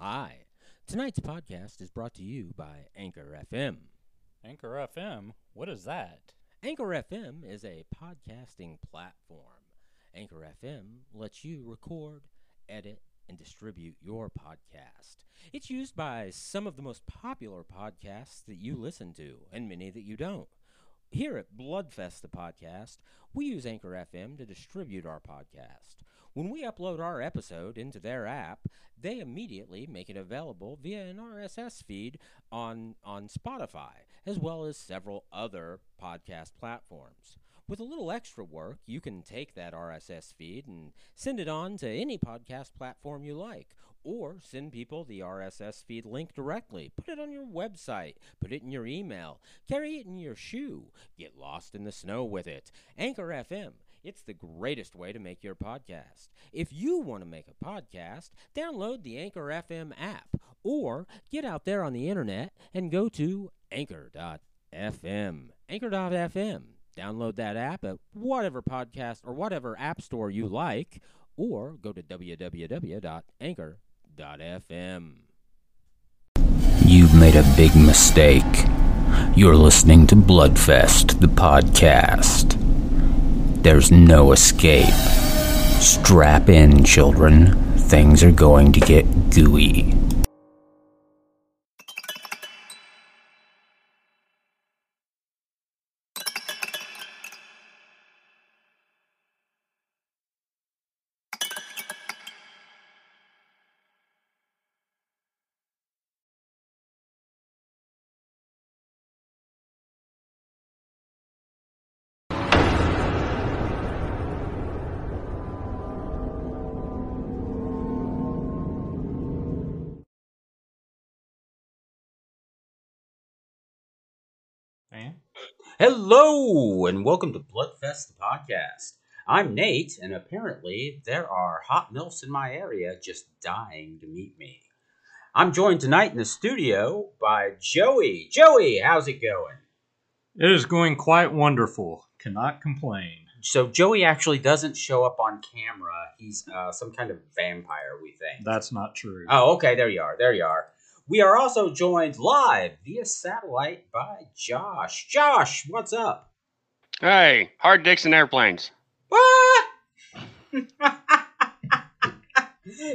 Hi. Tonight's podcast is brought to you by Anchor FM. Anchor FM? What is that? Anchor FM is a podcasting platform. Anchor FM lets you record, edit, and distribute your podcast. It's used by some of the most popular podcasts that you listen to, and many that you don't. Here at Bloodfest, the podcast, we use Anchor FM to distribute our podcast. When we upload our episode into their app, they immediately make it available via an RSS feed on, on Spotify, as well as several other podcast platforms. With a little extra work, you can take that RSS feed and send it on to any podcast platform you like, or send people the RSS feed link directly. Put it on your website, put it in your email, carry it in your shoe, get lost in the snow with it. Anchor FM. It's the greatest way to make your podcast. If you want to make a podcast, download the Anchor FM app or get out there on the internet and go to anchor.fm. Anchor.fm. Download that app at whatever podcast or whatever app store you like or go to www.anchor.fm. You've made a big mistake. You're listening to Bloodfest, the podcast. There's no escape. Strap in, children. Things are going to get gooey. Hello, and welcome to Bloodfest, the podcast. I'm Nate, and apparently there are hot milfs in my area just dying to meet me. I'm joined tonight in the studio by Joey. Joey, how's it going? It is going quite wonderful. Cannot complain. So Joey actually doesn't show up on camera. He's uh, some kind of vampire, we think. That's not true. Oh, okay, there you are. There you are. We are also joined live via satellite by Josh. Josh, what's up? Hey, hard dicks and airplanes. What?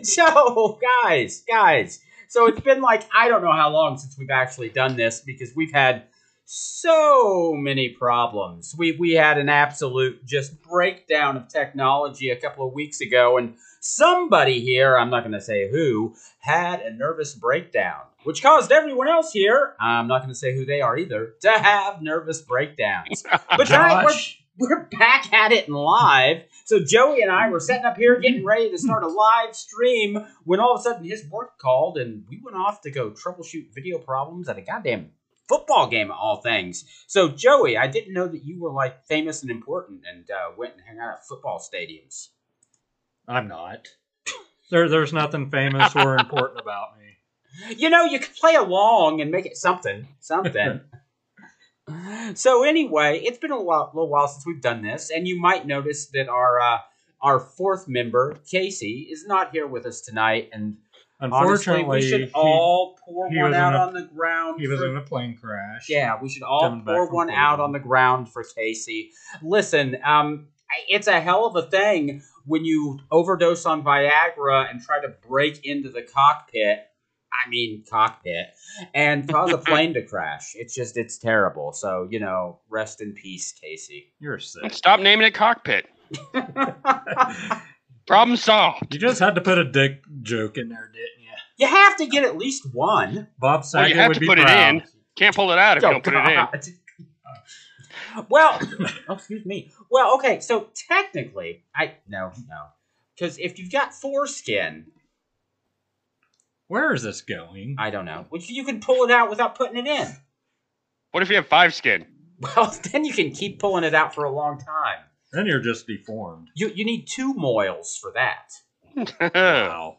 so, guys, guys, so it's been like I don't know how long since we've actually done this because we've had so many problems. We we had an absolute just breakdown of technology a couple of weeks ago and somebody here, I'm not going to say who, had a nervous breakdown, which caused everyone else here, I'm not going to say who they are either, to have nervous breakdowns. Oh, but tonight we're we're back at it and live. So Joey and I were sitting up here getting ready to start a live stream when all of a sudden his work called and we went off to go troubleshoot video problems at a goddamn football game of all things. So Joey, I didn't know that you were like famous and important and uh, went and hung out at football stadiums. I'm not. There, there's nothing famous or important about me. You know, you could play along and make it something, something. so anyway, it's been a while, little while since we've done this, and you might notice that our uh, our fourth member, Casey, is not here with us tonight. And honestly, Unfortunately, we should he, all pour he one was in out a- on the ground. he was for- in a plane crash. yeah, we should all coming back pour from one out Cleveland. on the ground for Casey. Listen, um, it's a hell of a thing when you overdose on Viagra and try to break into the cockpit. I mean, cockpit, and cause a plane to crash. It's just, it's terrible. So, you know, rest in peace, Casey. You're sick. Stop naming it cockpit. Problem solved. You just had to put a dick joke in there, didn't you? you have to get at least one. Bob Well, Saget you have would to be put it in. Can't pull it out if you Oh, don't put it in. Well, oh, excuse me. Well, okay, so technically, I no, no, because if you've got foreskin, Where is this going? I don't know, which you can pull it out without putting it in. What if you have five skin? Well, then you can keep pulling it out for a long time. then you're just deformed. You you need two moils for that. Wow.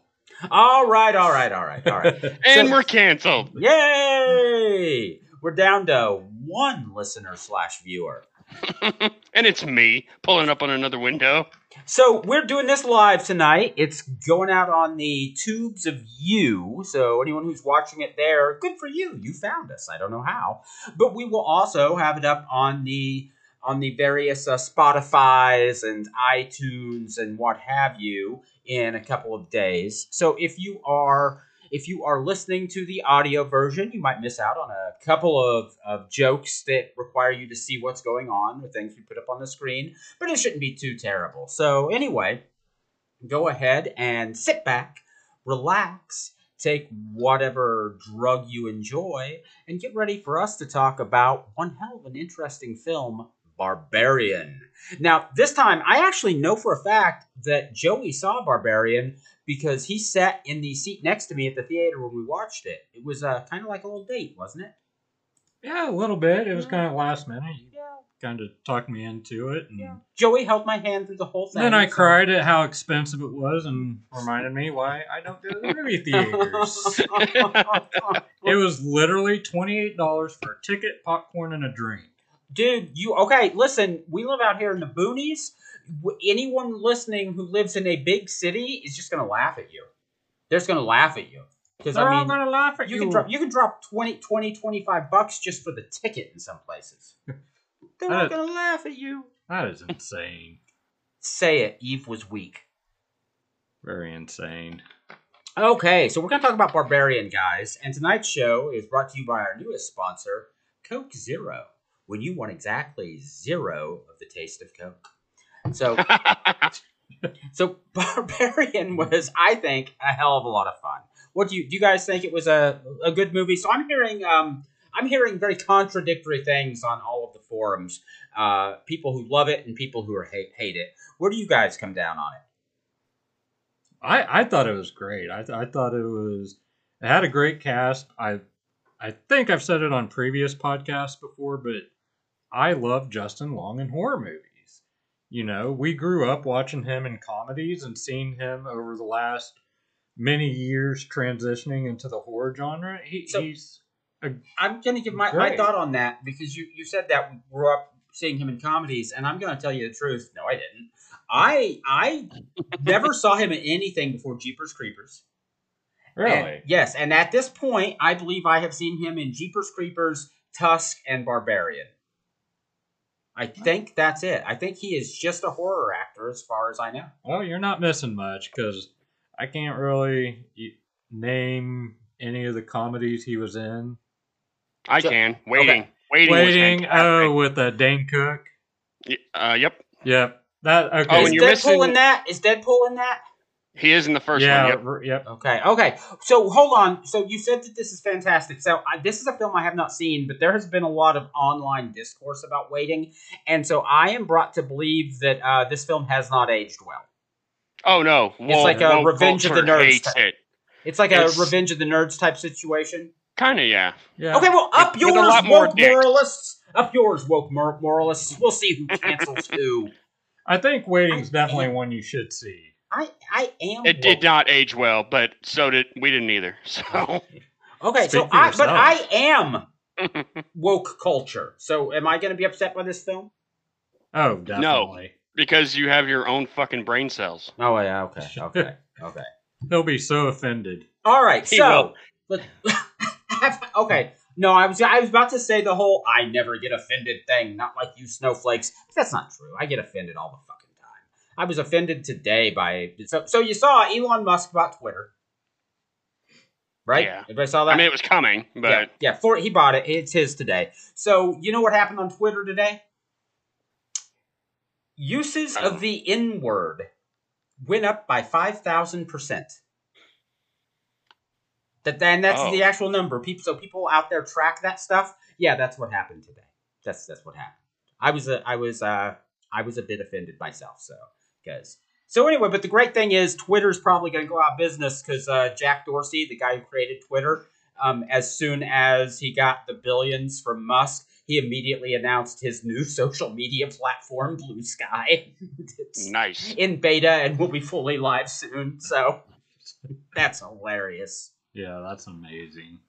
All right, all right, all right, all right. and So- we're canceled. Yay! We're down to one listener slash viewer. and it's me pulling up on another window. So we're doing this live tonight. It's going out on the tubes of you. So anyone who's watching it there, good for you. You found us. I don't know how, but we will also have it up on the on the various uh, Spotify's and iTunes and what have you in a couple of days. So if you are if you are listening to the audio version, you might miss out on a couple of, of jokes that require you to see what's going on or things we put up on the screen, but it shouldn't be too terrible. So, anyway, go ahead and sit back, relax, take whatever drug you enjoy, and get ready for us to talk about one hell of an interesting film, Barbarian. Now, this time, I actually know for a fact that Joey saw Barbarian because he sat in the seat next to me at the theater when we watched it. It was uh, kind of like a little date, wasn't it? Yeah, a little bit. It was kind of last minute. You Yeah. kind of talked me into it. And Yeah. Joey held my hand through the whole thing. then I so- cried at how expensive it was and reminded me why I don't go to the movie theaters. it was literally $28 for a ticket, popcorn, and a drink. Dude, you okay? Listen, we live out here in the boonies. Anyone listening who lives in a big city is just gonna laugh at you. They're just gonna laugh at you because They're I all going to laugh at you you. can drop you can drop 20, 20, 25 bucks just for the ticket in some places. They're not gonna laugh at you. That is insane. Say it. Eve was weak. Very insane. Okay, so we're going to talk about Barbarian, guys. And tonight's show is brought to you by our newest sponsor, Coke Zero. When you want exactly zero of the taste of Coke. So, so Barbarian was, I think, a hell of a lot of fun. What do you do? You guys think it was a, a good movie? So I'm hearing, um, I'm hearing very contradictory things on all of the forums. Uh, people who love it and people who are hate hate it. Where do you guys come down on it? I, I thought it was great. I, th- I thought it was it had a great cast. I I think I've said it on previous podcasts before, but I love Justin Long in horror movies. You know, we grew up watching him in comedies and seeing him over the last many years transitioning into the horror genre. He, So- he's I'm going to give my, my thought on that because you, you said that we grew up seeing him in comedies, and I'm going to tell you the truth. No, I didn't. I I never saw him in anything before Jeepers Creepers. really And- yes, and at this point, I believe I have seen him in Jeepers Creepers, Tusk, and Barbarian. I think that's it. I think he is just a horror actor, as far as I know. well. You're not missing much because I can't really name any of the comedies he was in. I So- can. Waiting. Waiting. Waiting. fantastic. Oh, with uh, Dane Cook. Uh, yep. Yep. That okay. Oh, is you're Deadpool missing- in that? Is Deadpool in that? He is in the first yeah. one. Yep. r- Yep. Okay, okay. So hold on. So you said that this is fantastic. So I, this is a film I have not seen, but there has been a lot of online discourse about waiting, and so I am brought to believe that uh, this film has not aged well. Oh no. It's like a woke Revenge of the Nerds Hates type. it. It's like a Revenge of the Nerds type situation. Kind of. Yeah. Yeah. Okay, well, up With- with yours, a lot more woke dicks. moralists. Up yours, woke mor- moralists. We'll see who cancels who. I think Waiting's definitely one you should see. I I am. It did not age well, but so did we didn't either. So Okay, so Speak for I but. I am woke culture. So am I going to be upset by this film? Oh, definitely. because you have your own fucking brain cells. Oh yeah. Okay. Okay. Okay. He'll be so offended. All right, He so let, okay. No, I was I was about to say the whole "I never get offended" thing. Not like you snowflakes. That's not true. I get offended all the fucking time. I was offended today by so so you saw Elon Musk bought Twitter, right? Yeah. Everybody saw that. I mean, it was coming, but yeah, yeah. For he bought it. It's his today. So you know what happened on Twitter today? Uses Oh. of the N word went up by five thousand percent. That and that's Oh. the actual number. People, so people out there track that stuff. Yeah, that's what happened today. That's that's what happened. I was a, I was uh I was a bit offended myself. So because so anyway, but the great thing is Twitter's probably going to go out of business because uh, Jack Dorsey, the guy who created Twitter, um, as soon as he got the billions from Musk, he immediately announced his new social media platform, Blue Sky. it's nice. in beta and will be fully live soon. So that's hilarious. Yeah, that's amazing.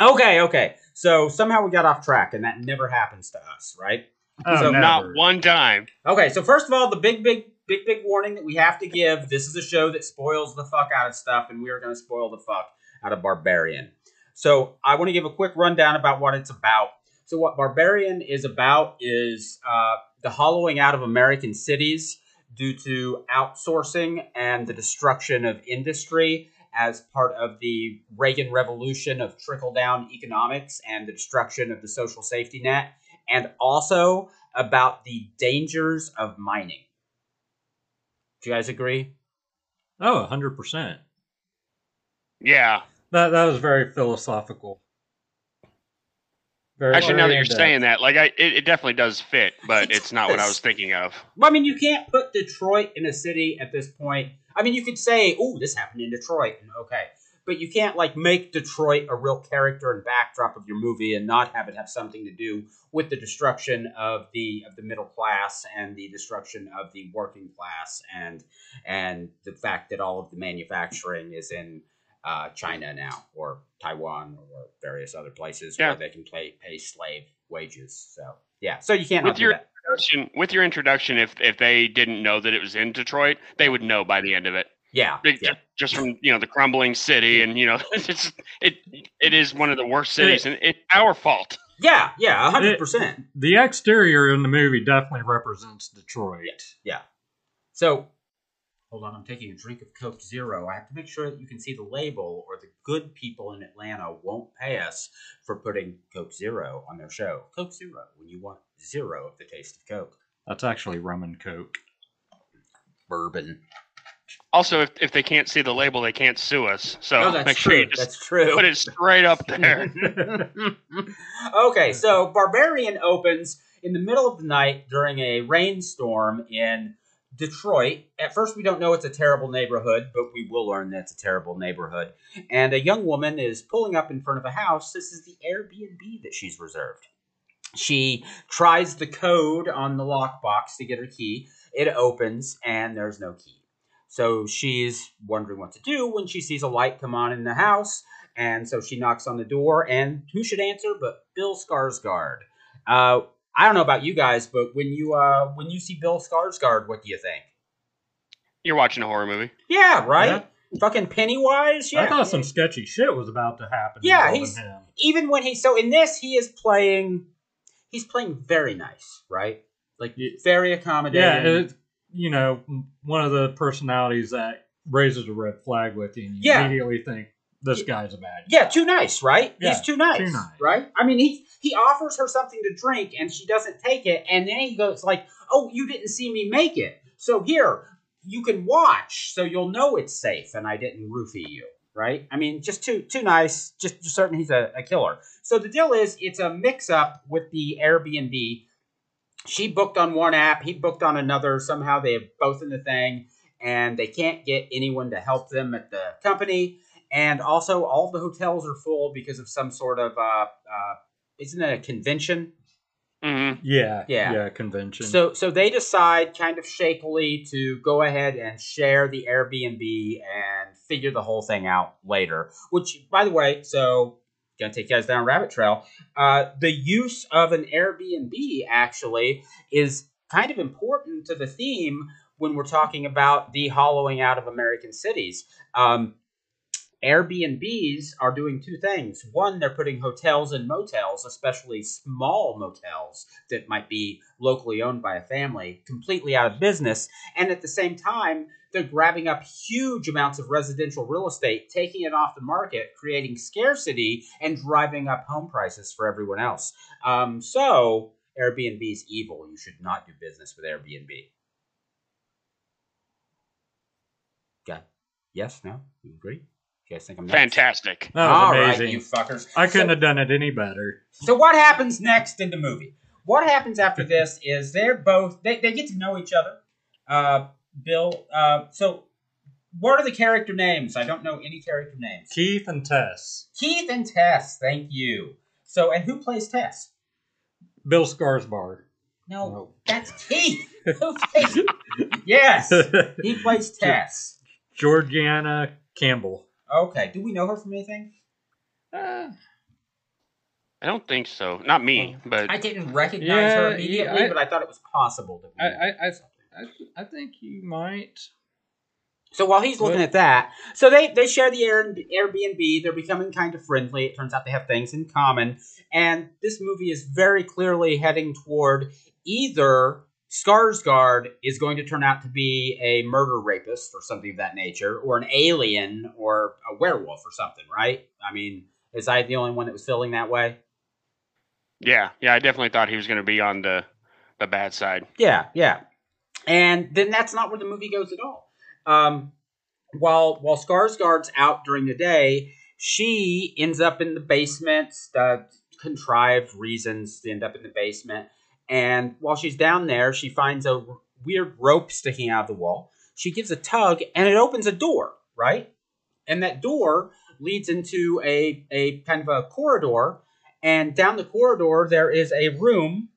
Okay, okay. So somehow we got off track, and that never happens to us, right? Oh, So never. Not one time. Okay, so first of all, the big, big, big, big warning that we have to give: this is a show that spoils the fuck out of stuff, and we are going to spoil the fuck out of Barbarian. So I want to give a quick rundown about what it's about. So what Barbarian is about is uh, the hollowing out of American cities due to outsourcing and the destruction of industry as part of the Reagan revolution of trickle down economics and the destruction of the social safety net, and also about the dangers of mining. Do you guys agree? Oh, 100%. Yeah. That, that was very philosophical. Very, Actually, now that you're in-depth. saying that, like, I it, it definitely does fit, but it's not what I was thinking of. Well, I mean, you can't put Detroit in a city at this point. I mean, you could say, "Oh, this happened in Detroit," and okay, but you can't like make Detroit a real character and backdrop of your movie and not have it have something to do with the destruction of the of the middle class and the destruction of the working class and and the fact that all of the manufacturing is in uh, China now or Taiwan or various other places Yeah. where they can pay pay slave wages. So yeah, so you can't With your- that. Introduction- With your introduction, if if they didn't know that it was in Detroit, they would know by the end of it. Yeah, Big- yeah. ju- Just from you know the crumbling city, and you know it's it it is one of the worst cities, and it's our fault. Yeah, yeah, hundred percent. The exterior in the movie definitely represents Detroit. Yeah. So, hold on, I'm taking a drink of Coke Zero. I have to make sure that you can see the label, or the good people in Atlanta won't pay us for putting Coke Zero on their show. Coke Zero, when you want zero of the taste of Coke. That's actually rum and coke. Bourbon. Also, if if they can't see the label, they can't sue us. So oh, that's make true. sure you just that's true. put it straight up there. okay, so Barbarian opens in the middle of the night during a rainstorm in Detroit. At first, we don't know it's a terrible neighborhood, but we will learn that it's a terrible neighborhood. And a young woman is pulling up in front of a house. This is the Airbnb that she's reserved. She tries the code on the lockbox to get her key. It opens, and there's no key. So she's wondering what to do when she sees a light come on in the house. And so she knocks on the door, and who should answer but Bill Skarsgård? Uh, I don't know about you guys, but when you uh, when you see Bill Skarsgård, what do you think? You're watching a horror movie. Yeah, right. Fucking Pennywise. Yeah. I thought some sketchy shit was about to happen. Yeah, he's- him. Even when he so in this he is playing, he's playing very nice, right? Like Yeah. very Yeah, accommodating. it, you know, one of the personalities that raises a red flag with you, and you Yeah. immediately think this guy's a bad. Guy. Yeah, too nice, right? Yeah, He's too nice, too nice. right? I mean, he he offers her something to drink and she doesn't take it, and then he goes like, "Oh, you didn't see me make it, so here you can watch, so you'll know it's safe, and I didn't roofie you." Right? I mean, just too too nice. Just just certain he's a, a killer. So the deal is, it's a mix up with the Airbnb. She booked on one app, he booked on another. Somehow they have both in the thing, and they can't get anyone to help them at the company and also all the hotels are full because of some sort of uh, uh isn't it a convention hmm Yeah, Yeah. yeah, convention. so so they decide kind of shakily to go ahead and share the airbnb and figure the whole thing out later which by the way so gonna take you guys down rabbit trail uh, the use of an airbnb actually is kind of important to the theme when we're talking about the hollowing out of american cities um, Airbnbs are doing two things. One, they're putting hotels and motels, especially small motels that might be locally owned by a family, completely out of business. And at the same time, they're grabbing up huge amounts of residential real estate, taking it off the market, creating scarcity, and driving up home prices for everyone else. Um, so, Airbnb is evil. You should not do business with Airbnb. Okay. Yes? No? You agree? You guys think I'm nuts? Fantastic. that was All right, amazing. you fuckers. I couldn't So- have done it any better. so what happens next in the movie? What happens after this is they're both they, they get to know each other. Uh, Bill. Uh, so what are the character names? I don't know any character names. Keith and Tess, Keith and Tess. Thank you. So and who plays Tess? Bill Skarsgård. No, No. that's Keith. Who plays? yes, he plays Tess. Georgina Campbell. Okay. Do we know her from anything? Uh, I don't think so. Not me, but I didn't recognize Yeah, her yeah, immediately, I- but I thought it was possible that we I, I, I, I, I think you might. So while he's looking What? at that, so they they share the Air, Airbnb. They're becoming kind of friendly. It turns out they have things in common, and this movie is very clearly heading toward either Skarsgård is going to turn out to be a murder rapist or something of that nature, or an alien or a werewolf or something. Right? I mean, is I the only one that was feeling that way? yeah, yeah, I definitely thought he was going to be on the the bad side. Yeah, yeah. And then that's not where the movie goes at all. Um, while while Skarsgård's out during the day, she ends up in the basement. Uh, contrived reasons to end up in the basement. And while she's down there, she finds a weird rope sticking out of the wall. She gives a tug, and it opens a door. Right, and that door leads into a a kind of a corridor. And down the corridor, there is a room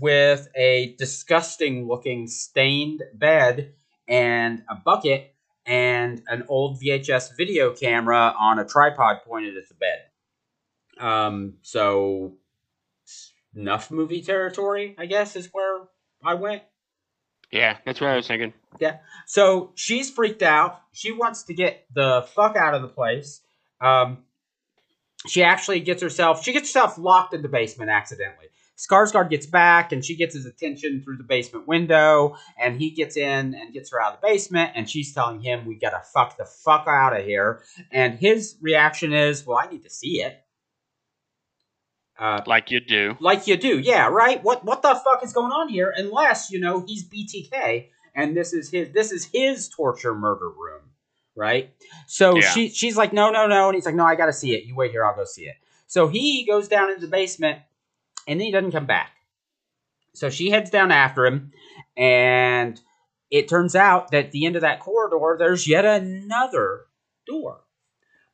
with a disgusting looking stained bed and a bucket and an old VHS video camera on a tripod pointed at the bed. Um, so enough movie territory, I guess, is where I went. Yeah, that's what I was thinking. Yeah. So she's freaked out. She wants to get the fuck out of the place. Um, she actually gets herself she gets herself locked in the basement accidentally. Skarsgård gets back and she gets his attention through the basement window and he gets in and gets her out of the basement and she's telling him we gotta fuck the fuck out of here and his reaction is well I need to see it. Uh, Like you do. like you do, yeah, right. What what the fuck is going on here? Unless you know he's BTK, and this is his this is his torture murder room, right? So Yeah. she she's like, no, no, no, and he's like, no, I got to see it. You wait here, I'll go see it. So he goes down into the basement, and then he doesn't come back. So she heads down after him, and it turns out that at the end of that corridor, there's yet another door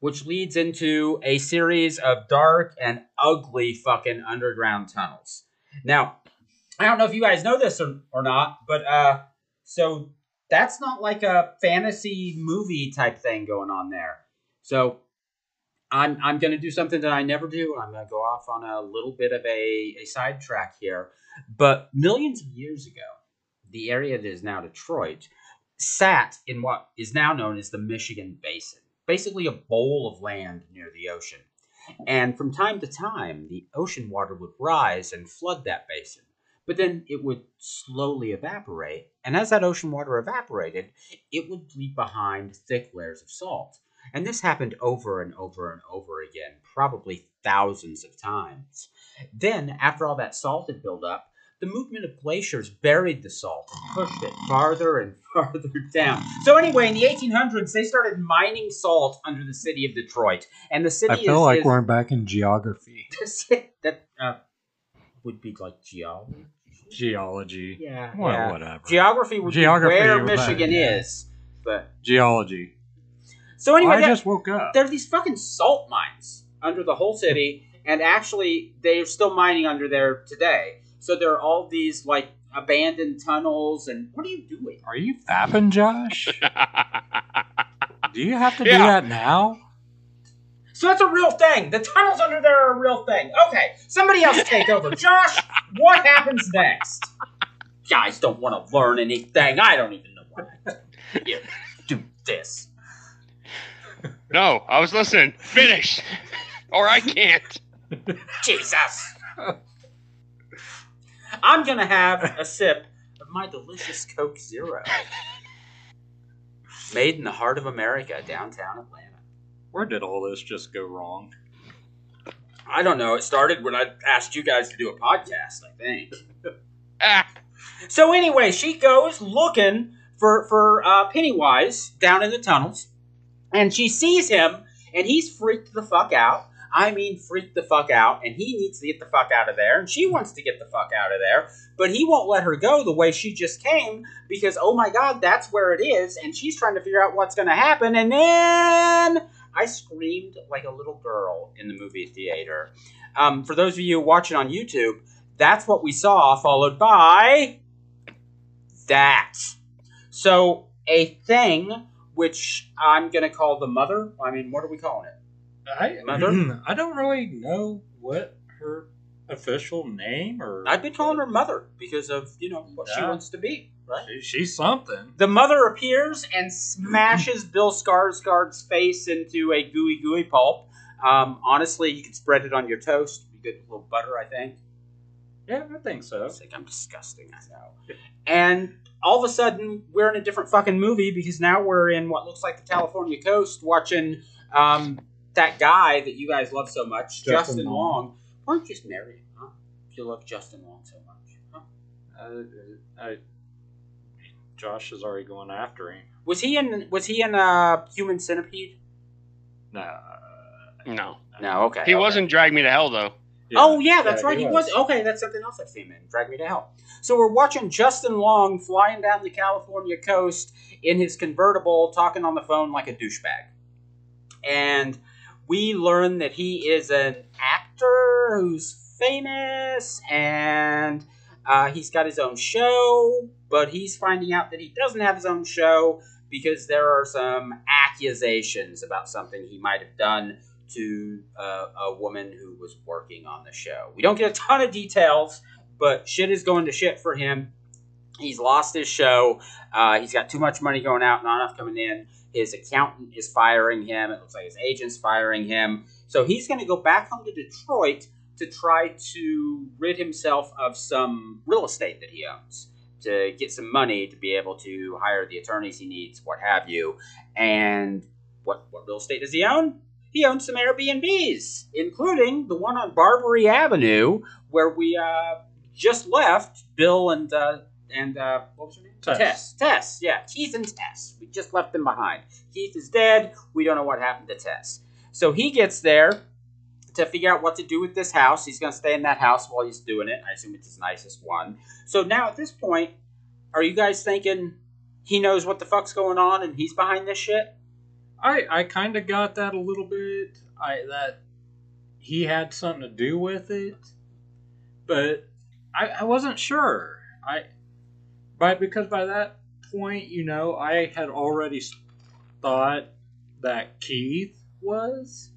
which leads into a series of dark and ugly fucking underground tunnels. Now, I don't know if you guys know this or, or not, but uh, so that's not like a fantasy movie type thing going on there. So I'm I'm gonna do something that I never do. I'm gonna go off on a little bit of a, a sidetrack here. But millions of years ago, the area that is now Detroit sat in what is now known as the Michigan Basin, basically a bowl of land near the ocean. And from time to time, the ocean water would rise and flood that basin. But then it would slowly evaporate. And as that ocean water evaporated, it would leave behind thick layers of salt. And this happened over and over and over again, probably thousands of times. Then, after all that salt had built up, the movement of glaciers buried the salt and pushed it farther and farther down. So anyway, in the 1800s, they started mining salt under the city of Detroit, and the city I feel is, like is we're back in geography, that uh, would be like geology. geology. Yeah, Well, yeah. whatever. Geography would Geography be where would be- Michigan yeah. is. But Geology. So anyway, I that- just woke up. there are these fucking salt mines under the whole city, and actually, they're still mining under there today. So there are all these like abandoned tunnels, and what are you doing? Are you fapping, Josh? Do you have to do that now? So that's a real thing. The tunnels under there are a real thing. Okay, somebody else take over. Josh, what happens next? Guys don't want to learn anything. I don't even know why I here, do this. No, I was listening. Finish, or I can't. Jesus. I'm gonna have a sip of my delicious Coke Zero. Made in the heart of America, downtown Atlanta. Where did all this just go wrong? I don't know. It started when I asked you guys to do a podcast, I think. Ah, So anyway, she goes looking for for uh, Pennywise down in the tunnels, and she sees him, and he's freaked the fuck out. I mean, freaked the fuck out, and he needs to get the fuck out of there, and she wants to get the fuck out of there, but he won't let her go the way she just came because oh my god, that's where it is, and she's trying to figure out what's going to happen, and then I screamed like a little girl in the movie theater. Um, for those of you watching on YouTube, that's what we saw, followed by that. So a thing which I'm gonna call the mother. I mean, what are we calling it? I Mother? I don't really know what her official name, or I've been calling her mother because of you know what she wants to be. Right. She, she's something. The mother appears and smashes Bill Skarsgård's face into a gooey, gooey pulp. Um, honestly, you could spread it on your toast. Be good with a little butter, I think. Yeah, I think so. It's like I'm disgusting, I know. And all of a sudden, we're in a different fucking movie because now we're in what looks like the California coast, watching um, that guy that you guys love so much, Justin Justin, Long. Long. Why don't you just marry him, huh? If you love Justin Long so much, huh? Uh, I, Josh is already going after him. Was he in? Was he in uh, Human Centipede? No. No, No. Okay. he okay. wasn't Drag Me to Hell though. Oh yeah, that's right. He was. Okay, that's something else I've seen him in. Drag Me to Hell. So we're watching Justin Long flying down the California coast in his convertible, talking on the phone like a douchebag, and we learn that he is an actor who's famous and. Uh, he's got his own show, but he's finding out that he doesn't have his own show because there are some accusations about something he might have done to uh, a woman who was working on the show. We don't get a ton of details, but shit is going to shit for him. He's lost his show. Uh, he's got too much money going out, not enough coming in. His accountant is firing him. It looks like his agent's firing him. So he's going to go back home to Detroit to try to rid himself of some real estate that he owns to get some money to be able to hire the attorneys he needs, what have you. And what what real estate does he own? He owns some Airbnbs, including the one on Barbary Avenue, where we uh, just left. Bill and uh, and uh, what was her name? Tess. Tess. Tess. Yeah, Keith and Tess. We just left them behind. Keith is dead. We don't know what happened to Tess. So he gets there to figure out what to do with this house. He's going to stay in that house while he's doing it. I assume it's his nicest one. So now at this point, are you guys thinking he knows what the fuck's going on and he's behind this shit? I I kind of got that a little bit. I that he had something to do with it, but I I wasn't sure. I but because by that point, you know, I had already thought that Keith was.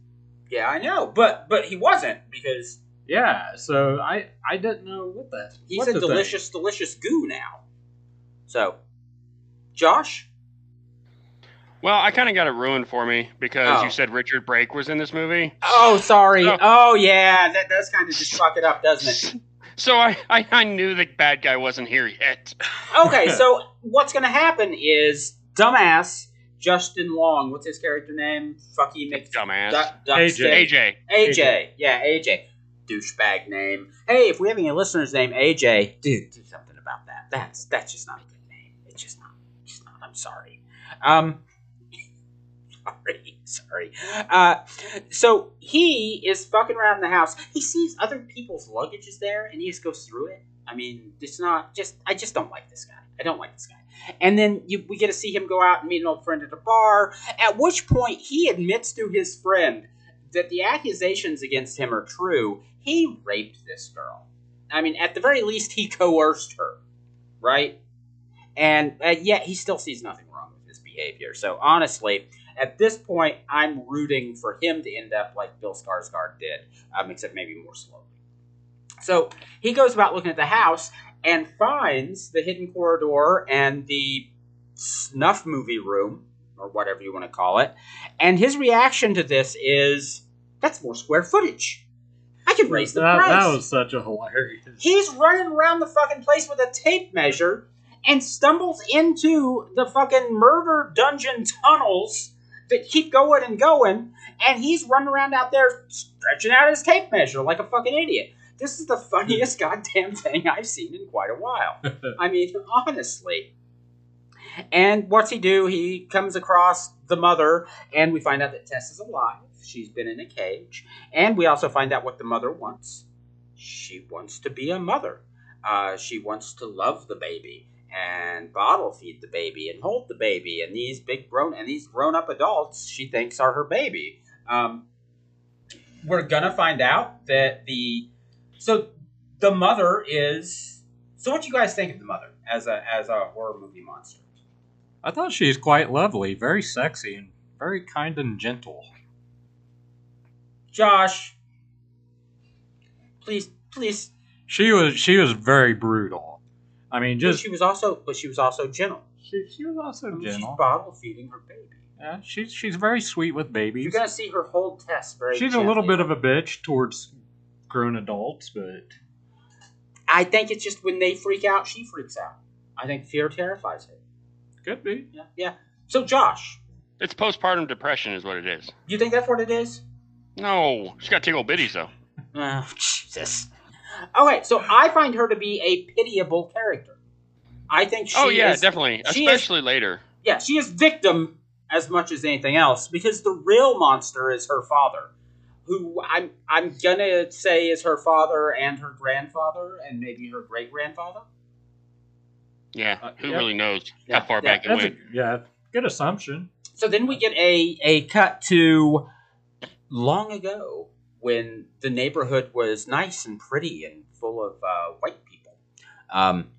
Yeah, I know, but but he wasn't because Yeah, so I I didn't know what that. he's what a delicious, delicious goo now. So, Josh, Well, I kind of got it ruined for me because Oh. you said Richard Brake was in this movie. oh sorry, Oh. oh yeah, that does kind of just fuck it up, doesn't it? So I, I, I knew the bad guy wasn't here yet. Okay, so what's gonna happen is dumbass Justin Long, what's his character name? Fucky Mc Dumbass. Duck- Duck AJ. AJ. AJ. Yeah, AJ. Douchebag name. Hey, if we have any listeners named AJ, dude, do something about that. That's that's just not a good name. It's just not. It's just not. I'm sorry. Um, sorry. Uh, so he is fucking around the house. He sees other people's luggage is there, and he just goes through it. I mean, it's not just. I just don't like this guy. I don't like this guy. And then you, we get to see him go out and meet an old friend at a bar. At which point he admits to his friend that the accusations against him are true. He raped this girl. I mean, at the very least, he coerced her, right? And uh, yet he still sees nothing wrong with his behavior. So honestly, at this point, I'm rooting for him to end up like Bill Skarsgård did, um, except maybe more slowly. So he goes about looking at the house and finds the hidden corridor and the snuff movie room, or whatever you want to call it. And his reaction to this is, "That's more square footage. I can raise the that, price." that was such a hilarious. He's running around the fucking place with a tape measure and stumbles into the fucking murder dungeon tunnels that keep going and going, and he's running around out there stretching out his tape measure like a fucking idiot. This is the funniest goddamn thing I've seen in quite a while. I mean, honestly. And what's he do? He comes across the mother, and we find out that Tess is alive. She's been in a cage. And we also find out what the mother wants. She wants to be a mother. Uh, she wants to love the baby and bottle feed the baby and hold the baby. And these big grown and these grown up adults she thinks are her baby. Um, we're gonna find out that the so the mother is. So what do you guys think of the mother as a as a horror movie monster? I thought she was quite lovely, very sexy, and very kind and gentle. Josh, Please, please. She was she was very brutal. I mean, But just she was also, but she was also gentle. she, she was also I mean, She's gentle. bottle feeding her baby. Yeah, she's she's very sweet with babies. You're gonna see her hold Tess very. She's a little bit of a bitch towards grown adults, but I think it's just when they freak out, she freaks out. I think fear terrifies her. could be. Yeah, yeah. So, Josh, It's postpartum depression, is what it is. you think that's what it is? No, she's got tickle bitties though. Oh, Jesus. Okay, so I find her to be a pitiable character. I think she oh yeah, is, definitely, she is- especially later. Yeah, she is victim as much as anything else because the real monster is her father, who I'm I'm gonna say is her father and her grandfather and maybe her great grandfather. Yeah, Uh, who yeah. really knows Yeah, how far yeah, back it That's a, went? yeah, good assumption. So then we get a a cut to long ago when the neighborhood was nice and pretty and full of uh, white people. Um,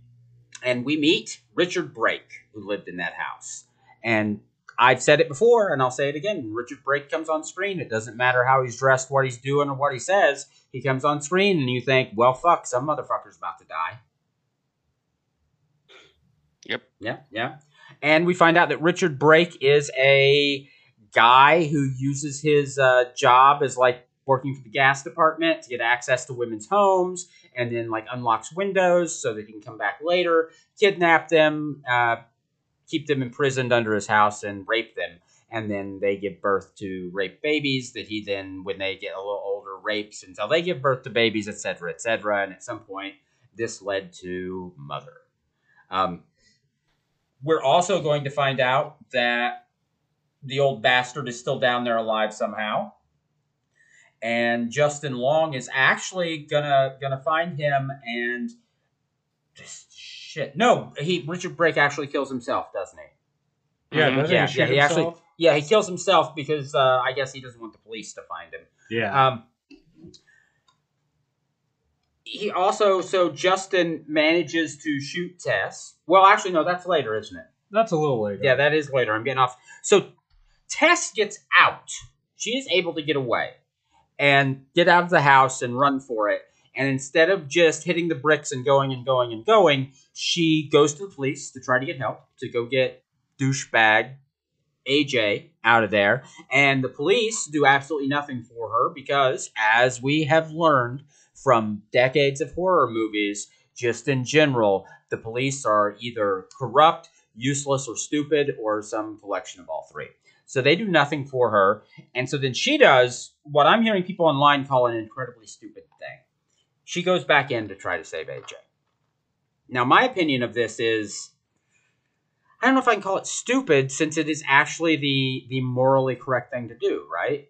and we meet Richard Brake, who lived in that house. And I've said it before, and I'll say it again. Richard Brake comes on screen. It doesn't matter how he's dressed, what he's doing, or what he says. He comes on screen, and you think, well, fuck, some motherfucker's about to die. Yep. Yeah, yeah. And we find out that Richard Brake is a guy who uses his uh, job as like working for the gas department to get access to women's homes and then like unlocks windows so that he can come back later, kidnap them, uh, keep them imprisoned under his house, and rape them. And then they give birth to rape babies that he then, when they get a little older, rapes until they give birth to babies, etc., etc. And at some point, this led to Mother. Um, we're also going to find out that the old bastard is still down there alive somehow. And Justin Long is actually gonna gonna find him and just shit. No, he Richard Brake actually kills himself, doesn't he? Yeah, Mhm. doesn't Yeah, he yeah, he actually yeah he kills himself because uh, I guess he doesn't want the police to find him. Yeah. Um, he also so Justin manages to shoot Tess. Well, actually, no, that's later, isn't it? That's a little later. Yeah, that is later. I'm getting off. So Tess gets out. She is able to get away and get out of the house and run for it. And instead of just hitting the bricks and going and going and going, she goes to the police to try to get help to go get douchebag AJ out of there. And the police do absolutely nothing for her because, as we have learned from decades of horror movies, just in general, the police are either corrupt, useless, or stupid, or some collection of all three. So they do nothing for her. And so then she does what I'm hearing people online call an incredibly stupid thing. She goes back in to try to save AJ. Now, my opinion of this is I don't know if I can call it stupid since it is actually the the morally correct thing to do, right?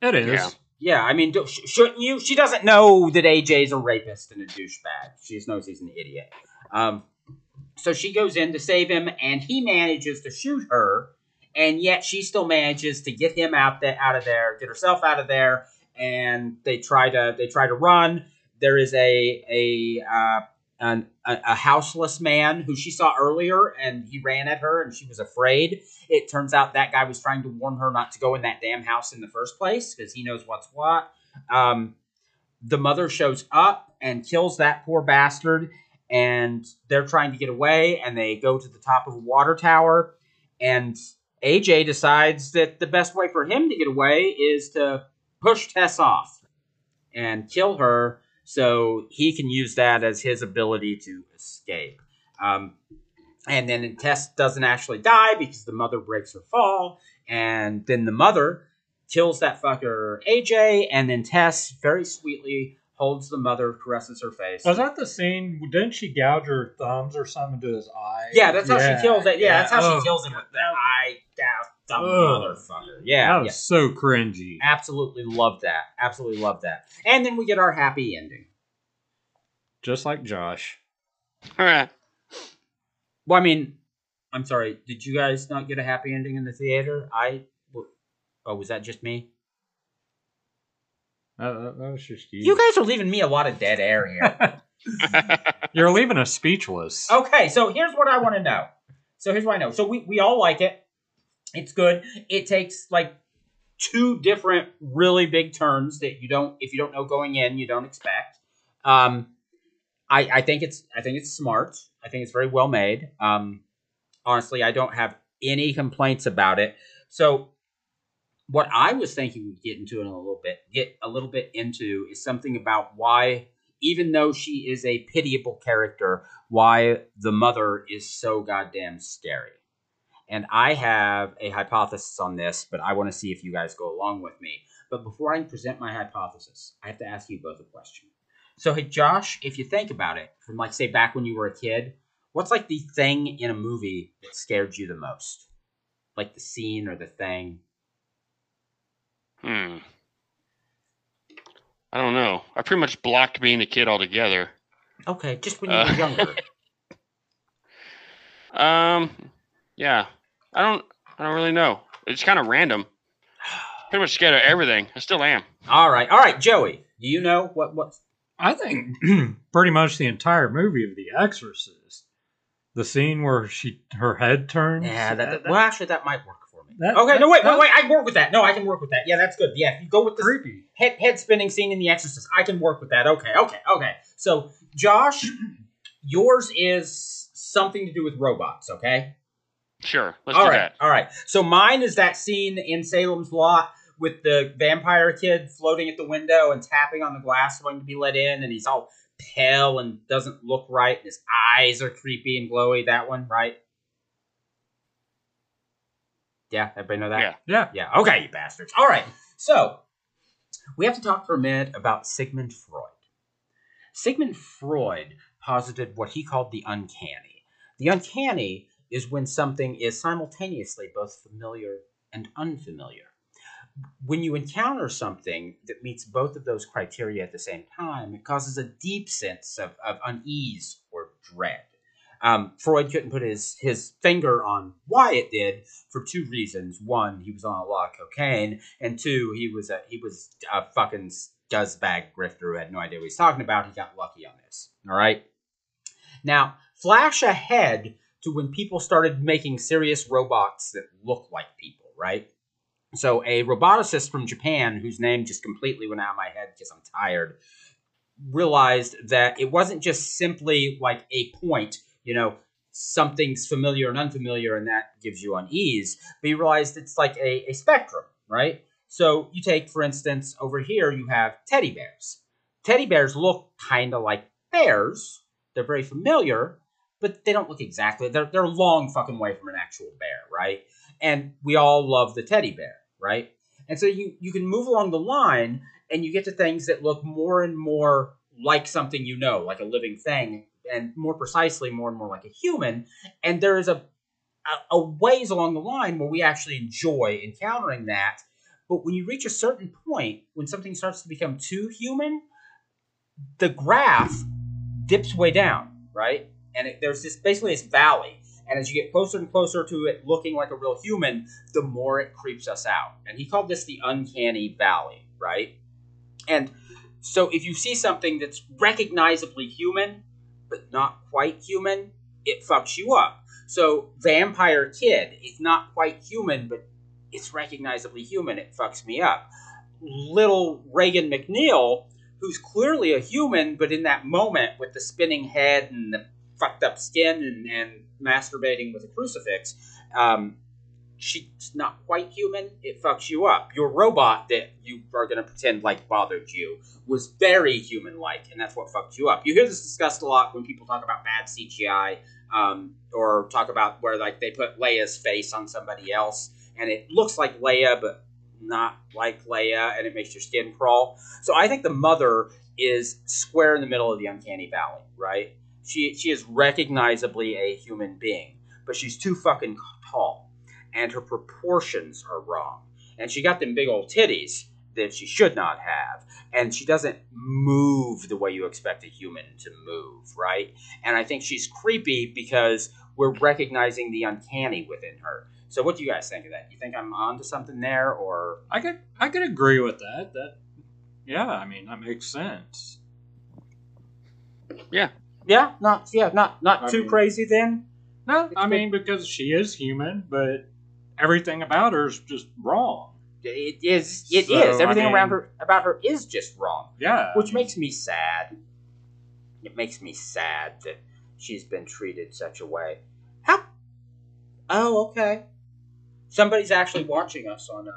It is. Yeah. Yeah, I mean, do, sh- shouldn't you? She doesn't know that AJ is a rapist and a douchebag. She just knows he's an idiot. Um, so she goes in to save him, and he manages to shoot her, and yet she still manages to get him out there, out of there, get herself out of there, and they try to they try to run. There is a a uh, an, a, a houseless man who she saw earlier, and he ran at her, and she was afraid. It turns out that guy was trying to warn her not to go in that damn house in the first place because he knows what's what. Um, the mother shows up and kills that poor bastard, and they're trying to get away, and they go to the top of a water tower, and AJ decides that the best way for him to get away is to push Tess off and kill her so he can use that as his ability to escape. Um, and then Tess doesn't actually die because the mother breaks her fall, and then the mother kills that fucker AJ, and then Tess very sweetly holds the mother, caresses her face. Was that the scene? Didn't she gouge her thumbs or something to his eye? yeah, that's how she kills it. Yeah, that's how Oh, she kills him with the eye down, dumb Ugh. motherfucker. Yeah, That yeah. was so cringy. absolutely love that. Absolutely love that. And then we get our happy ending. Just like Josh. All right. Well, I mean, I'm sorry. Did you guys not get a happy ending in the theater? I. Oh, was that just me? That, that- that was just you. You guys are leaving me a lot of dead air here. You're leaving us speechless. okay, so here's what I want to know. So here's what I know. So we, we all like it. It's good. It takes like two different really big turns that you don't if you don't know going in you don't expect. Um, I I think it's I think it's smart. I think it's very well made. Um, honestly, I don't have any complaints about it. So what I was thinking we'd get into in a little bit, get a little bit into is something about why, even though she is a pitiable character, why the mother is so goddamn scary. And I have a hypothesis on this, but I want to see if you guys go along with me. But before I present my hypothesis, I have to ask you both a question. So, hey, Josh, if you think about it, from like, say, back when you were a kid, what's like the thing in a movie that scared you the most? Like the scene or the thing? Hmm. I don't know. I pretty much blocked being a kid altogether. Okay, just when you Uh, were younger. Um, yeah. I don't. I don't really know. It's kind of random. Pretty much scared of everything. I still am. all right, all right, Joey. Do you know what what? I think pretty much the entire movie of The Exorcist, the scene where she her head turns. Yeah, that, that- well, actually, that might work for me. That- okay, no, that- wait, wait, that- wait. I can work with that. No, I can work with that. Yeah, that's good. Yeah, you go with the creepy. head head spinning scene in The Exorcist, I can work with that. Okay, okay, okay. So, Josh, yours is something to do with robots. Okay. Sure. Let's all do right, that. all right. So mine is that scene in Salem's Lot with the vampire kid floating at the window and tapping on the glass wanting to be let in, and he's all pale and doesn't look right, and his eyes are creepy and glowy. That one, right? Yeah, everybody know that. Yeah. Yeah. Yeah. Okay, you bastards. All right. So we have to talk for a minute about Sigmund Freud. Sigmund Freud posited what he called the uncanny. The uncanny is when something is simultaneously both familiar and unfamiliar. When you encounter something that meets both of those criteria at the same time, it causes a deep sense of, of unease or dread. Um, Freud couldn't put his, his finger on why it did for two reasons. One, he was on a lot of cocaine, and two, he was a he was a fucking scuzzbag grifter who had no idea what he's talking about. He got lucky on this. All right. Now, flash ahead to when people started making serious robots that look like people, right? So, a roboticist from Japan, whose name just completely went out of my head because I'm tired, realized that it wasn't just simply like a point, you know, something's familiar and unfamiliar, and that gives you unease, but you realize it's like a, a spectrum, right? So, you take, for instance, over here, you have teddy bears. Teddy bears look kind of like bears, they're very familiar, but they don't look exactly. They're they're a long fucking way from an actual bear, right? And we all love the teddy bear, right? And so you you can move along the line, and you get to things that look more and more like something you know, like a living thing, and more precisely, more and more like a human. And there is a a, a ways along the line where we actually enjoy encountering that. But when you reach a certain point, when something starts to become too human, the graph dips way down, right? And it, there's this basically this valley. And as you get closer and closer to it looking like a real human, the more it creeps us out. And he called this the uncanny valley, right? And so if you see something that's recognizably human, but not quite human, it fucks you up. So Vampire Kid is not quite human, but it's recognizably human. It fucks me up. Little Regan MacNeil, who's clearly a human, but in that moment with the spinning head and the fucked up skin and, and masturbating with a crucifix, um, she's not quite human. It fucks you up. Your robot that you are going to pretend like bothered you was very human like, and that's what fucked you up. You hear this discussed a lot when people talk about bad CGI um, or talk about where like they put Leia's face on somebody else and it looks like Leia, but not like Leia, and it makes your skin crawl. So I think the mother is square in the middle of the uncanny valley, right? She she is recognizably a human being, but she's too fucking tall, and her proportions are wrong, and she got them big old titties that she should not have, and she doesn't move the way you expect a human to move, right? And I think she's creepy because we're recognizing the uncanny within her. So what do you guys think of that? You think I'm onto something there, or I could I could agree with that. That yeah, I mean that makes sense. yeah, Yeah, not yeah, not not I too mean- crazy then. No, I mean because she is human, but everything about her is just wrong. It is. It is. So, I Everything mean- around her about her is just wrong, Yeah. which makes me sad. It makes me sad that she's been treated such a way. How? Oh, okay. Somebody's actually watching us on uh,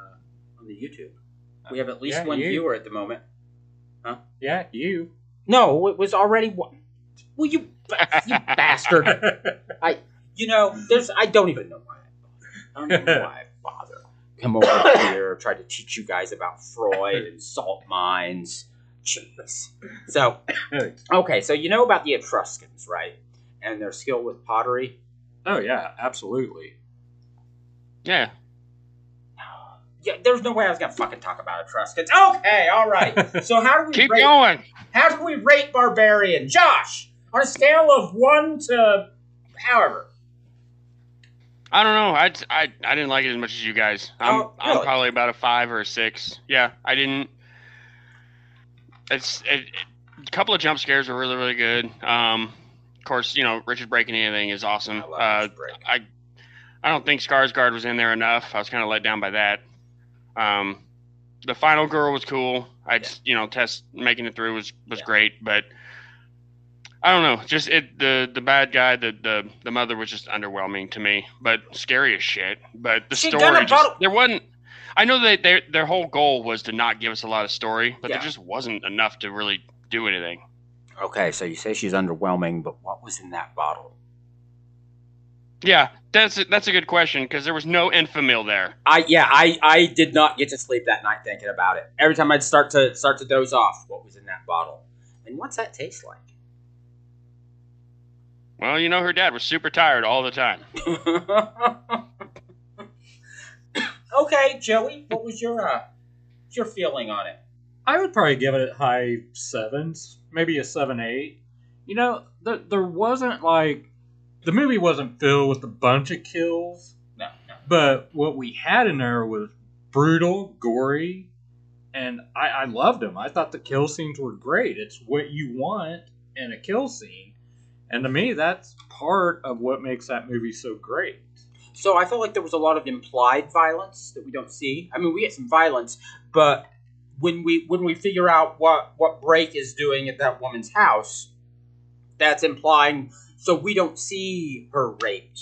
on the YouTube. We have at least Yeah, one you. viewer at the moment. Huh? Yeah, you. No, it was already one. Well, you, you bastard. I, you know, there's. I don't even know why. I don't even know why I bother. Come over here, try to teach you guys about Freud and salt mines. Jeez. So, okay, so you know about the Etruscans, right? And their skill with pottery. oh yeah, absolutely. Yeah. Yeah, there's no way I was gonna fucking talk about Etruscans. Okay, all right. So how do we Keep rate, going. how do we rate barbarian, Josh? On a scale of one to however. I don't know. I, I, I didn't like it as much as you guys. I'm Oh, I'm probably about a five or a six. Yeah, I didn't. It's it, it- a couple of jump scares were really really good. Um, of course, you know Richard breaking anything is awesome. I Uh. I I don't think Skarsgård was in there enough. I was kind of let down by that. Um, the final girl was cool. I just you know Tess making it through was was Yeah. great, but I don't know. Just it the the bad guy the the the mother was just underwhelming to me, but scary as shit. But the She got story a just bottle- there wasn't. I know that their their whole goal was to not give us a lot of story, but Yeah. there just wasn't enough to really do anything. Okay, so you say she's underwhelming, but what was in that bottle? Yeah, that's a, that's a good question because there was no Enfamil there. I yeah, I I did not get to sleep that night thinking about it. Every time I'd start to start to doze off, what was in that bottle, and what's that taste like? Well, you know her dad was super tired all the time. okay, Joey, what was your uh, your feeling on it? I would probably give it a high sevens, maybe a seven eight. You know, th- there wasn't like the movie wasn't filled with a bunch of kills, No, no. but what we had in there was brutal, gory, and I, I loved them. I thought the kill scenes were great. It's what you want in a kill scene, and to me, that's part of what makes that movie so great. So I felt like there was a lot of implied violence that we don't see. I mean, we get some violence, but when we when we figure out what what Brake is doing at that woman's house, that's implying. So we don't see her raped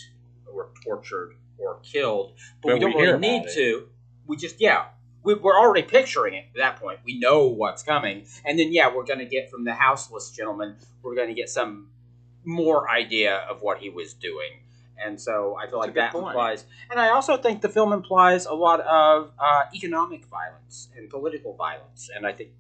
or tortured or killed, but, But we don't we really need it. to. We just yeah. We, we're already picturing it at that point. We know what's coming, and then yeah, we're going to get from the houseless gentleman. We're going to get some more idea of what he was doing, and so I feel like that point. implies and I also think the film implies a lot of uh, economic violence and political violence. And I think,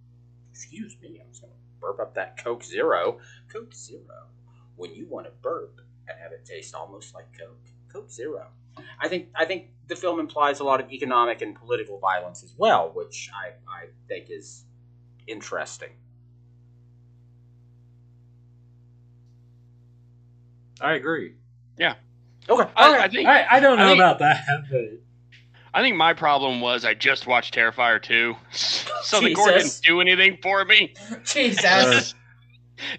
excuse me, I was going to burp up that Coke Zero. Coke Zero. When you want to burp and have it taste almost like Coke, Coke Zero. I think I think the film implies a lot of economic and political violence as well, which I, I think is interesting. I agree. Yeah. Okay. I, I think I, I don't I know think- about that, but I think my problem was I just watched Terrifier 2, so the gore didn't do anything for me. Jesus. Uh,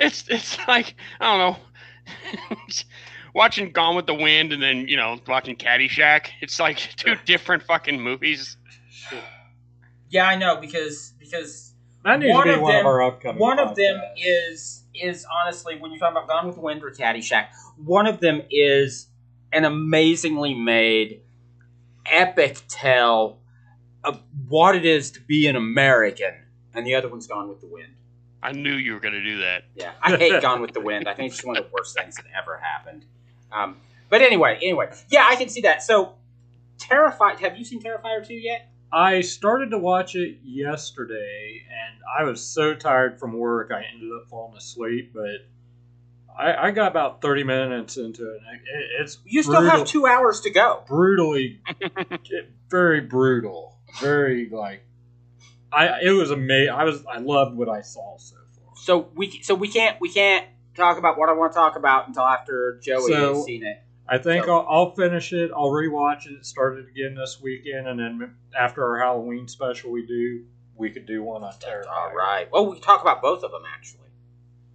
it's it's like I don't know, watching Gone with the Wind and then you know watching Caddyshack. It's like two different fucking movies. yeah, I know because because that needs One to be of one them- of our upcoming. One of them is is honestly when you're talking about Gone with the Wind or Caddyshack, one of them is an amazingly made epic tale of what it is to be an American, and the other one's Gone with the Wind. I knew you were gonna do that. Yeah, I hate Gone with the Wind. I think it's one of the worst things that ever happened. Um, but anyway, anyway, yeah, I can see that. So, Terrified. Have you seen Terrifier two yet? I started to watch it yesterday, and I was so tired from work, I ended up falling asleep. But I, I got about thirty minutes into it. and it it's You still brutal, have two hours to go. brutally, very brutal, very like. I it was amazing. I was I loved what I saw so far. So we so we can't we can't talk about what I want to talk about until after Joey So- has seen it. I think So- I'll, I'll finish it. I'll rewatch it. Start it again this weekend, and then after our Halloween special, we do we could do one on Terrifier. All right. Well, we talk about both of them actually,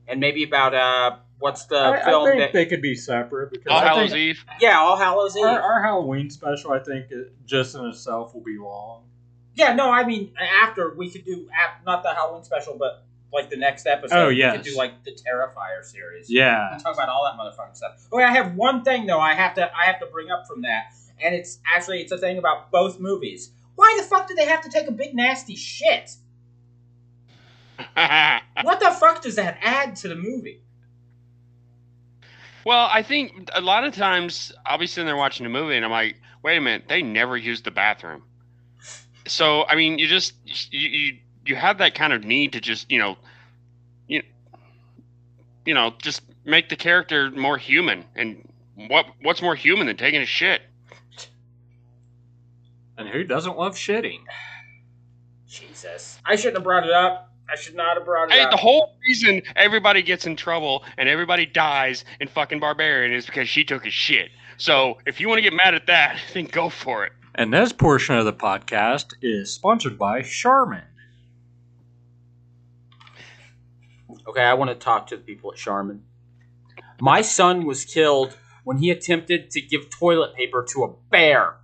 and maybe about uh what's the I, I think that they could be separate because All I Hallows think Eve. yeah All Hallows Eve. our, our Halloween special, I think, it, just in itself will be long. Yeah, no, I mean after we could do ap- not the Halloween special, but like the next episode. Oh, we could do like the Terrifier series. Yeah. talk about all that motherfucking stuff. Oh, okay, I have one thing though. I have to I have to bring up from that, and it's actually it's a thing about both movies. Why the fuck do they have to take a big nasty shit? What the fuck does that add to the movie? well, I think a lot of times I'll be sitting there watching a movie and I'm like, wait a minute, they never used the bathroom. So I mean, you just you you, you have that kind of need to just you know, you you know just make the character more human. And what what's more human than taking a shit? And who doesn't love shitting? Jesus, I shouldn't have brought it up. I should not have brought it Hey, up. the whole reason everybody gets in trouble and everybody dies in fucking Barbarian is because she took a shit. So if you want to get mad at that, then go for it. And this portion of the podcast is sponsored by Charmin. Okay, I want to talk to the people at Charmin. My son was killed when he attempted to give toilet paper to a bear.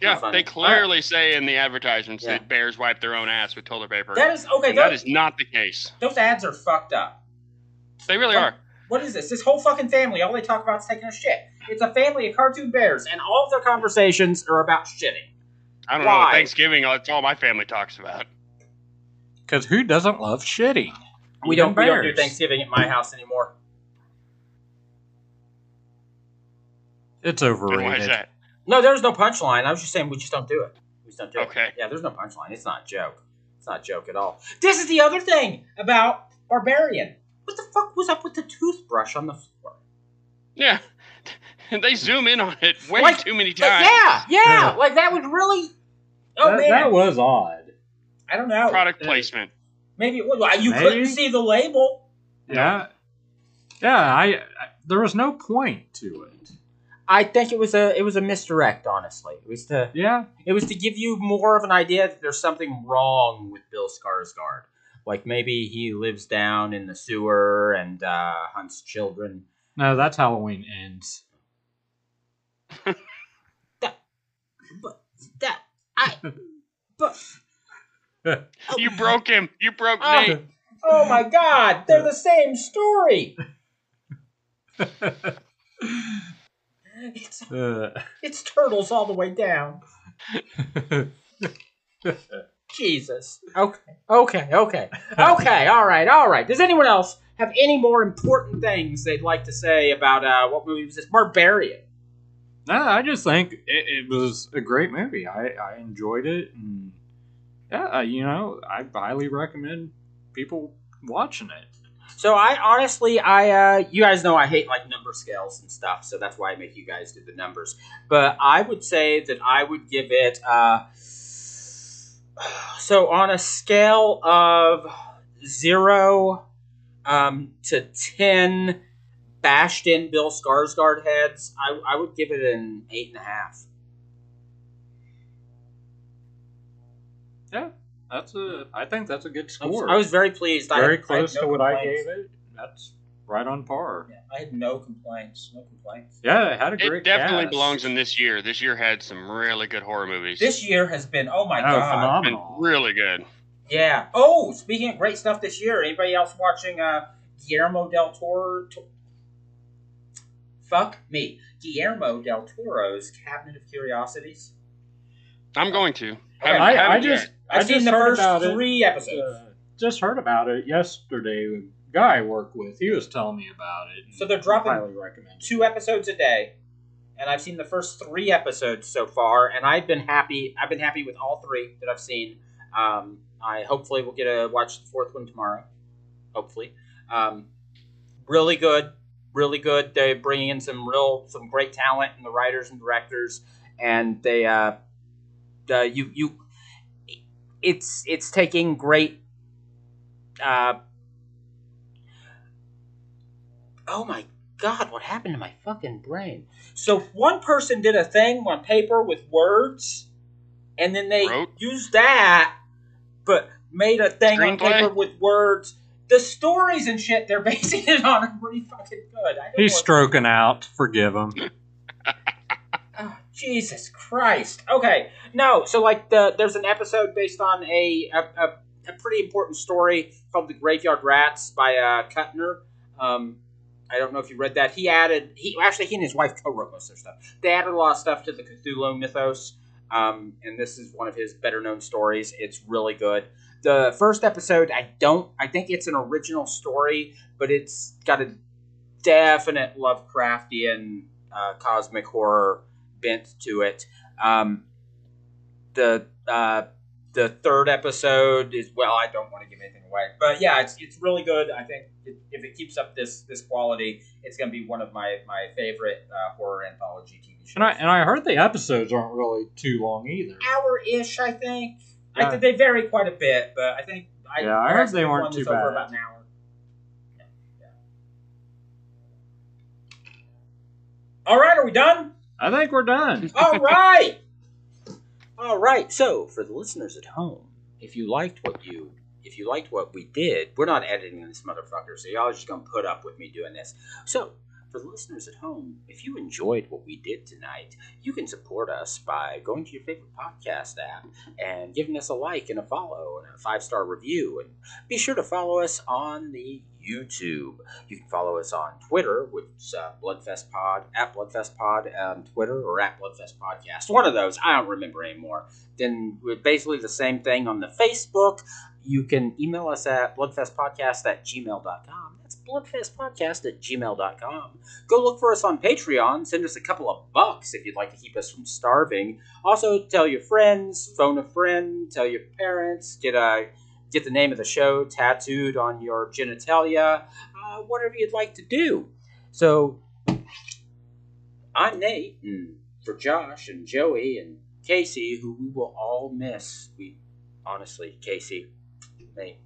Yeah, they clearly say in the advertisements Yeah. that bears wipe their own ass with toilet paper. That is okay. Those, is not the case. those ads are fucked up. They really What? are. What is this? This whole fucking family, all they talk about is taking a shit. It's a family of cartoon bears, and all of their conversations are about shitting. I don't Why? know. Thanksgiving, that's all my family talks about. Because who doesn't love shitting? We don't, we don't do. Thanksgiving at my house anymore. It's And why is overrated. that? No, there's no punchline. I was just saying we just don't do it. We just don't do Okay. it. Yeah, there's no punchline. It's not a joke. It's not a joke at all. This is the other thing about Barbarian. What the fuck was up with the toothbrush on the floor? Yeah. they zoom in on it way Like- too many Like, times. yeah, yeah, Yeah. Like that would really. Oh that, man, that was odd. I don't know. Product Yeah. placement. Maybe well, you Maybe. couldn't see the label. Yeah. Yeah, I, I there was no point to it. I think it was a it was a misdirect. Honestly, it was to Yeah. it was to give you more of an idea that there's something wrong with Bill Skarsgård. Like maybe he lives down in the sewer and uh, hunts children. No, that's Halloween ends. that, But that I but You broke him. You broke Oh. Nate. oh my god, they're the same story. It's Uh, it's turtles all the way down. Jesus. Okay. Okay. Okay. Okay. All right. All right. Does anyone else have any more important things they'd like to say about uh, what movie was this? Barbarian. no, I just think it, it was a great movie. I, I enjoyed it, and yeah, you know, I highly recommend people watching it. So I honestly, I uh, you guys know I hate like number scales and stuff, so that's why I make you guys do the numbers. But I would say that I would give it. Uh, so on a scale of zero um, to ten, bashed in Bill Skarsgård heads, I, I would give it an eight and a half. Yeah, that's a. I think that's a good I was, score. I was very pleased. I very had- I had close no to what I gave it. That's right on par. Yeah, I had no complaints. No complaints. Yeah, it had a great. It definitely cast. belongs in this year. This year had some really good horror movies. This year has been oh my Oh, god. been phenomenal! really good. Yeah. Oh, speaking of great stuff this year, anybody else watching uh, Guillermo del Toro? To- Fuck me, Guillermo del Toro's Cabinet of Curiosities. I'm going to. Okay, Haven't- I, I haven't just, yet. I I've seen just the heard first about it. three episodes. uh, just heard about it yesterday. A guy I work with, he was telling me about it. So they're dropping Highly recommend. Two episodes a day, and I've seen the first three episodes so far, and I've been happy. I've been happy with all three that I've seen. Um, I hopefully will get to watch the fourth one tomorrow. Hopefully, um, really good, really good. They're bringing in some real, some great talent in the writers and directors, and they, uh, uh, you, you, it's it's taking great. Uh, oh my god, what happened to my fucking brain? So one person did a thing on paper with words, and then they Wrote? used that, but made a thing on paper with words. The stories and shit they're basing it on are pretty fucking good. I don't He's stroking out. Forgive him. Jesus Christ. Okay, no. So like the there's an episode based on a a, a, a pretty important story called "The Graveyard Rats" by uh, Kuttner. Um, I don't know if you read that. He added he actually he and his wife co-wrote most of their stuff. They added a lot of stuff to the Cthulhu mythos. Um, and this is one of his better known stories. It's really good. The first episode, I don't, I think it's an original story, but it's got a definite Lovecraftian uh, cosmic horror bent to it. Um, the uh, the third episode is well, I don't want to give anything away, but yeah, it's it's really good. I think it, if it keeps up this this quality, it's going to be one of my my favorite uh, horror anthology TV shows. And I and I heard the episodes aren't really too long either. hour ish, I think. I think they vary quite a bit, but I think I, Yeah, I heard they weren't too that's over bad. about an hour. Yeah, yeah. All right, are we done? I think we're done. All right. All right. So, for the listeners at home, if you liked what you if you liked what we did, we're not editing this motherfucker, so y'all just gonna put up with me doing this. So, for the listeners at home, if you enjoyed what we did tonight, you can support us by going to your favorite podcast app and giving us a like and a follow and a five star review. And be sure to follow us on the YouTube. You can follow us on Twitter, which is uh, Bloodfest Pod, at Bloodfest Pod on Twitter, or at Bloodfest Podcast. One of those. I don't remember anymore. Then basically the same thing on the Facebook. You can email us at bloodfestpodcast at gmail.com. That's bloodfestpodcast at gmail.com. Go look for us on Patreon. Send us a couple of bucks if you'd like to keep us from starving. Also, tell your friends, phone a friend, tell your parents, get a get the name of the show tattooed on your genitalia, uh, whatever you'd like to do. So, I'm Nate, and for Josh and Joey and Casey, who we will all miss. We honestly, Casey, Nate,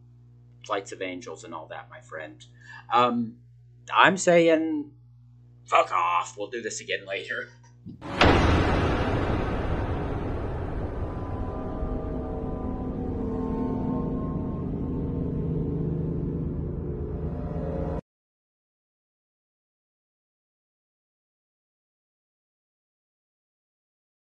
flights of angels and all that, my friend. Um, I'm saying, fuck off. We'll do this again later.